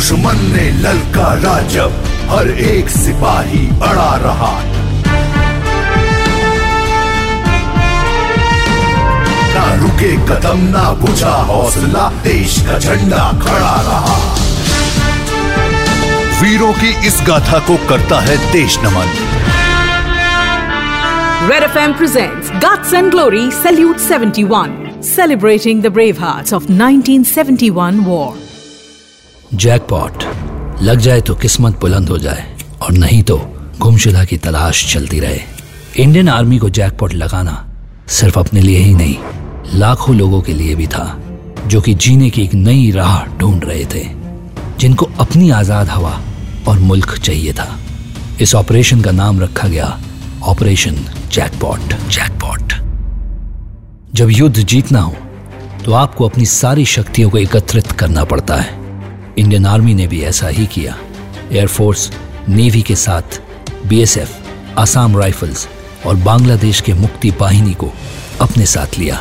दुश्मन ने ललकारा जब हर एक सिपाही अड़ा रहा ना रुके कदम ना बुझा हौसला देश का झंडा खड़ा रहा वीरों की इस गाथा को करता है देश नमन Red FM presents Guts and Glory Salute 71, celebrating the brave hearts of 1971 war. Jackpot. लग जाए तो किस्मत बुलंद हो जाए, और नहीं तो गुमशुदा की तलाश चलती रहे। इंडियन आर्मी को जैकपॉट लगाना सिर्फ़ अपने लिए ही नहीं, लाखों लोगों के लिए भी था, जो कि जीने की एक नई राह ढूंढ रहे थे, जिनको अपनी आज़ाद हवा और मुल्क चाहिए था। इस ऑपरेशन का नाम रखा गया ऑपरेशन जैकपॉट। जैकपॉट। जब युद्ध जीतना हो तो आपको अपनी सारी शक्तियों को एकत्रित करना पड़ता है। इंडियन आर्मी ने भी ऐसा ही किया। एयरफोर्स नेवी के साथ, बीएसएफ, आसाम राइफल्स और बांग्लादेश के मुक्ति बाहिनी को अपने साथ लिया।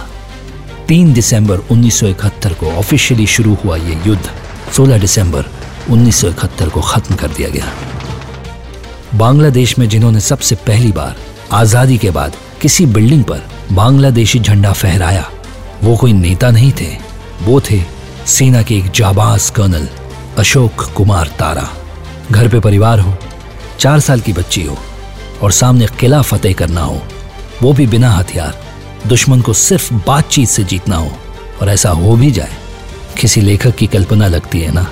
3 दिसंबर 1971 को ऑफिशियली शुरू हुआ यह युद्ध। 16 दिसंबर 1971 को खत्म कर दिया गया। बांग्लादेश में जिन्होंने सबसे पहली बार आज़ादी के बाद किसी बिल्डिंग पर बांग्लादेशी झंडा फहराया, वो कोई नेता नहीं थे। वो थे सेना के एक जाबाज कर्नल अशोक कुमार तारा। घर पे परिवार हो, चार साल की बच्ची हो, और सामने किला फतेह करना हो, वो भी बिना हथियार, दुश्मन को सिर्फ़ बातचीत से जीतना हो, और ऐसा हो भी जाए, किसी लेखक की कल्पना लगती है ना?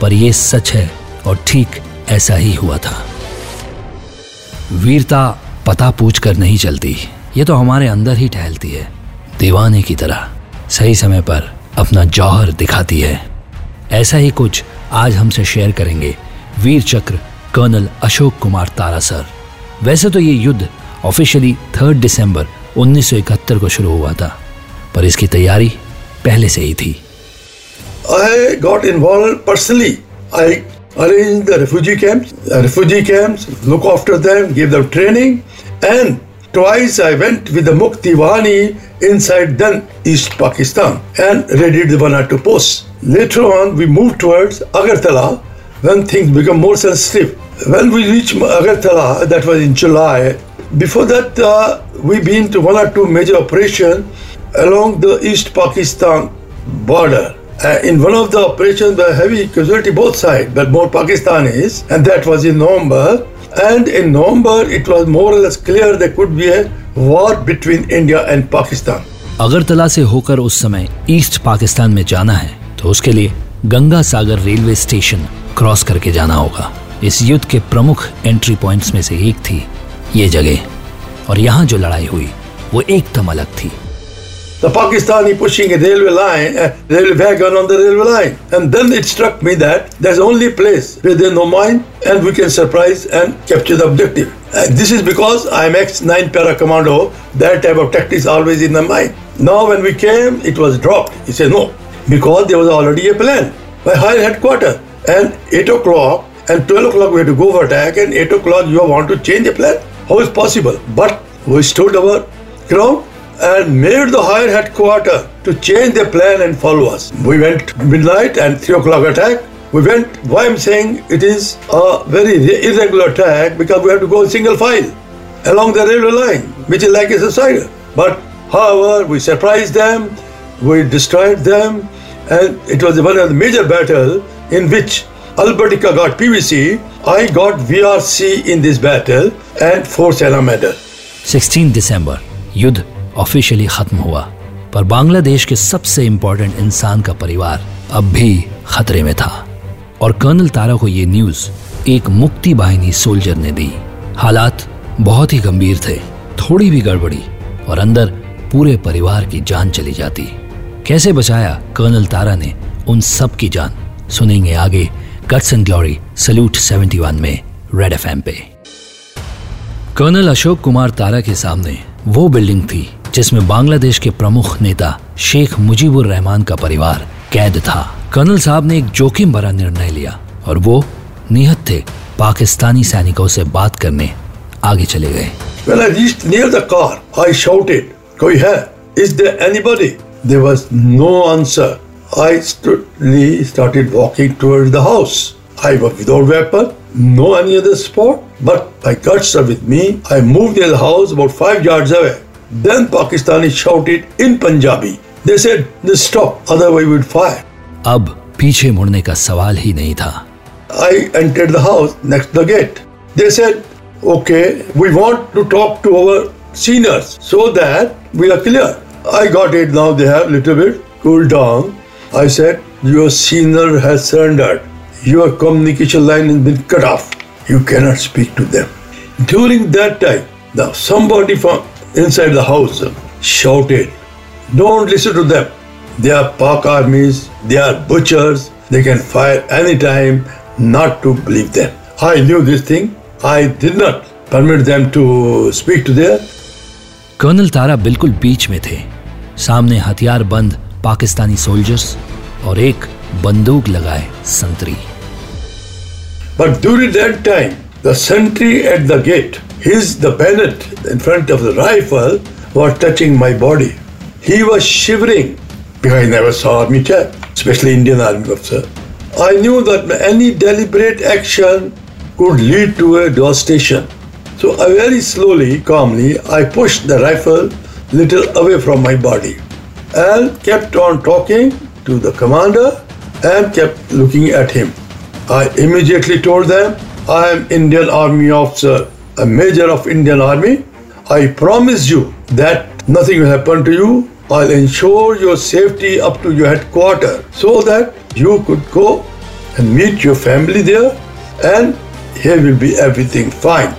पर यह सच है, और ठीक ऐसा ही हुआ था। वीरता पता पूछ कर नहीं चलती, ये तो हमारे अंदर ही टहलती है, दीवाने की तरह। सही समय पर अपना जौहर दिखाती है। ऐसा ही कुछ आज हमसे शेयर करेंगे वीर चक्र, कर्नल अशोक कुमार तारासर वैसे तो ये युद्ध ऑफिशियली थर्ड दिसंबर 1971 को शुरू हुआ था, पर इसकी तैयारी पहले से ही थी। I got involve personally I arrange the refugee camp refugee camp look after them give them training and twice I went with the Mukti Wani inside then East Pakistan and raided the one or two posts. Later on, we moved towards Agartala when things become more sensitive. When we reached Agartala, that was in July. Before that, uh, we been to one or two major operations along the East Pakistan border. Uh, in one of the operations, the heavy casualty both sides, but more Pakistanis, and that was in November. And in November, it was more or less clear there could be a war between India and Pakistan. Agartala से होकर उस समय east Pakistan में जाना है तो उसके लिए Ganga Sagar railway station cross करके जाना होगा। इस युद्ध के प्रमुख एंट्री पॉइंट्स में से एक थी ये जगह। और यहाँ जो लड़ाई हुई वो एकदम अलग थी। The Pakistani pushing a railway line, a railway wagon on the railway line. And then it struck me that there's only place where there's no mine and we can surprise and capture the objective. And this is because I'm ex-9 para commando, that type of tactics always in the mind. Now when we came, it was dropped. He said no, because there was already a plan by higher headquarters. And 8 o'clock and 12 o'clock we had to go for attack and 8 o'clock you want to change the plan? How is possible? But we stood our ground and made the higher headquarters to change their plan and follow us. We went midnight and 3 o'clock attack. We went, why I'm saying it is a very irregular attack because we have to go single file along the railway line, which is like a suicide. But however, we surprised them, we destroyed them, and it was one of the major battle in which Albertica got PVC, I got VRC in this battle and force Sena medal. 16 December, Yudh officially खत्म हुआ। पर बांग्लादेश के सबसे important इंसान का परिवार अब भी खतरे में था। और कर्नल तारा को यह न्यूज़ एक मुक्ति बाहिनी सोल्जर ने दी। हालात बहुत ही गंभीर थे, थोड़ी भी गड़बड़ी और अंदर पूरे परिवार की जान चली जाती। कैसे बचाया कर्नल तारा ने उन सब की जान? सुनेंगे आगे गट्स एंड ग्लोरी सल्यूट 71 में रेड एफएम पे। कर्नल अशोक कुमार तारा के सामने वो बिल्डिंग थी जिसमें बांग्लादेश के प्रमुख नेता शेख मुजीबुर रहमान का परिवार कैद था। कर्नल साहब ने एक जोखिम भरा निर्णय लिया और वो निहत थे पाकिस्तानी सैनिकों से बात करने आगे चले गए। कार आई शाउटेड कोई है is there anybody there was no answer I steadily started walking toward the house Then Pakistani shouted in Punjabi. They said, "Just stop, otherwise we would fire." अब पीछे मुड़ने का सवाल ही नहीं था I entered the house next to the gate. They said, "Okay, we want to talk to our seniors so that we are clear." I got it. Now they have little bit cooled down. I said, "Your senior has surrendered. Your communication line has been cut off. You cannot speak to them." During that time, now somebody from inside the house shouted, Don't listen to them. They are Pak armies, they are butchers, they can fire anytime, not to believe them. I knew this thing. I did not permit them to speak to their. Colonel Tara बिल्कुल बीच में थे सामने हथियार बंद Pakistani soldiers और एक बंदूक लगाए संतरी But during that time, the sentry at the gate, his the bayonet in front of the rifle was touching my body. He was shivering because I never saw army chap, especially Indian army officer. I knew that any deliberate action could lead to a devastation. So I very slowly, calmly, I pushed the rifle little away from my body and kept on talking to the commander and kept looking at him. I immediately told them, I am Indian Army officer, a major of Indian Army. I promise you that nothing will happen to you. I'll ensure your safety up to your headquarters so that you could go and meet your family there and here will be everything fine.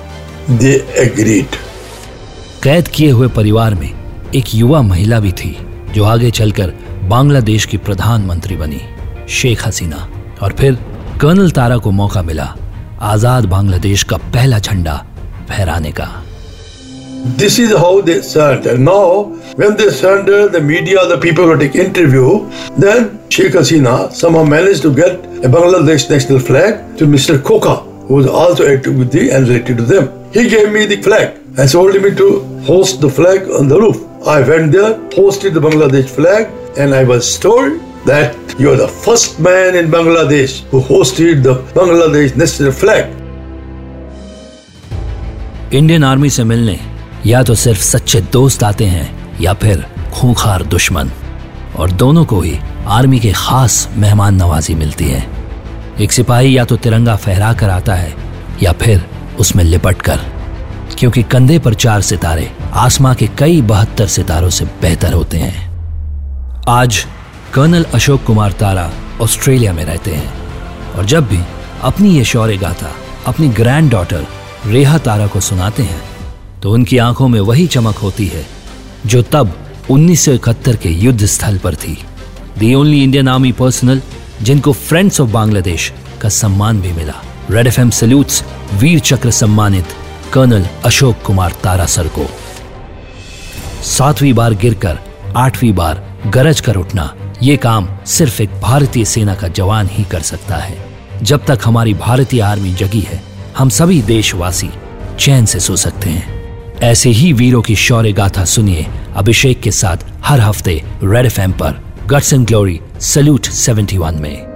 They agreed. कैद किए हुए परिवार में एक युवा महिला भी थी जो आगे चलकर बांग्लादेश की प्रधानमंत्री बनी शेख हसीना और फिर कर्नल तारा को मौका मिला आज़ाद बांग्लादेश का पहला झंडा फहराने का This is how they surrender. Now, when they surrender, the media, the people will take interview. Then Sheikh Hasina somehow managed to get a Bangladesh national flag to Mr. Koka, who was also active with the and related to them. He gave me the flag and told me to host the flag on the roof. I went there, hosted the Bangladesh flag, and I was told that you're the first man in Bangladesh who hosted the Bangladesh national flag. Indian army से मिलने, या तो सिर्फ़ सच्चे दोस्त आते हैं, या फिर खूंखार दुश्मन। और दोनों को ही आर्मी के खास मेहमान नवाजी मिलती है। एक सिपाही या तो तिरंगा फहरा कर आता है, या फिर उसमें लिपट कर। क्योंकि कंधे पर चार सितारे आसमां के कई बहत्तर सितारों से बेहतर होते हैं। आज कर्नल अशोक कुमार तारा ऑस्ट्रेलिया में रहते हैं। और जब भी अपनी ये शौर्य गाथा, अपनी ग्रैंड डॉटर रेहा तारा को सुनाते हैं तो उनकी आँखों में वही चमक होती है, जो तब 1971 के युद्ध स्थल पर थी। The only Indian army personnel जिनको फ्रेंड्स ऑफ़ बांग्लादेश का सम्मान भी मिला। Red F M salutes Vir Chakra सम्मानित कर्नल अशोक कुमार तारा सर को। सातवीं बार गिरकर आठवीं बार गरज कर उठना, ये काम सिर्फ़ एक भारतीय सेना का जवान ही कर सकता है। जब तक हमारी भारतीय आर्मी जगी है हम सभी देशवासी चैन से सो सकते हैं। ऐसे ही वीरों की शौर्य गाथा सुनिए अभिषेक के साथ हर हफ़्ते रेड एफ़ पर। गट्स एंड ग्लोरी सल्यूट 71 में।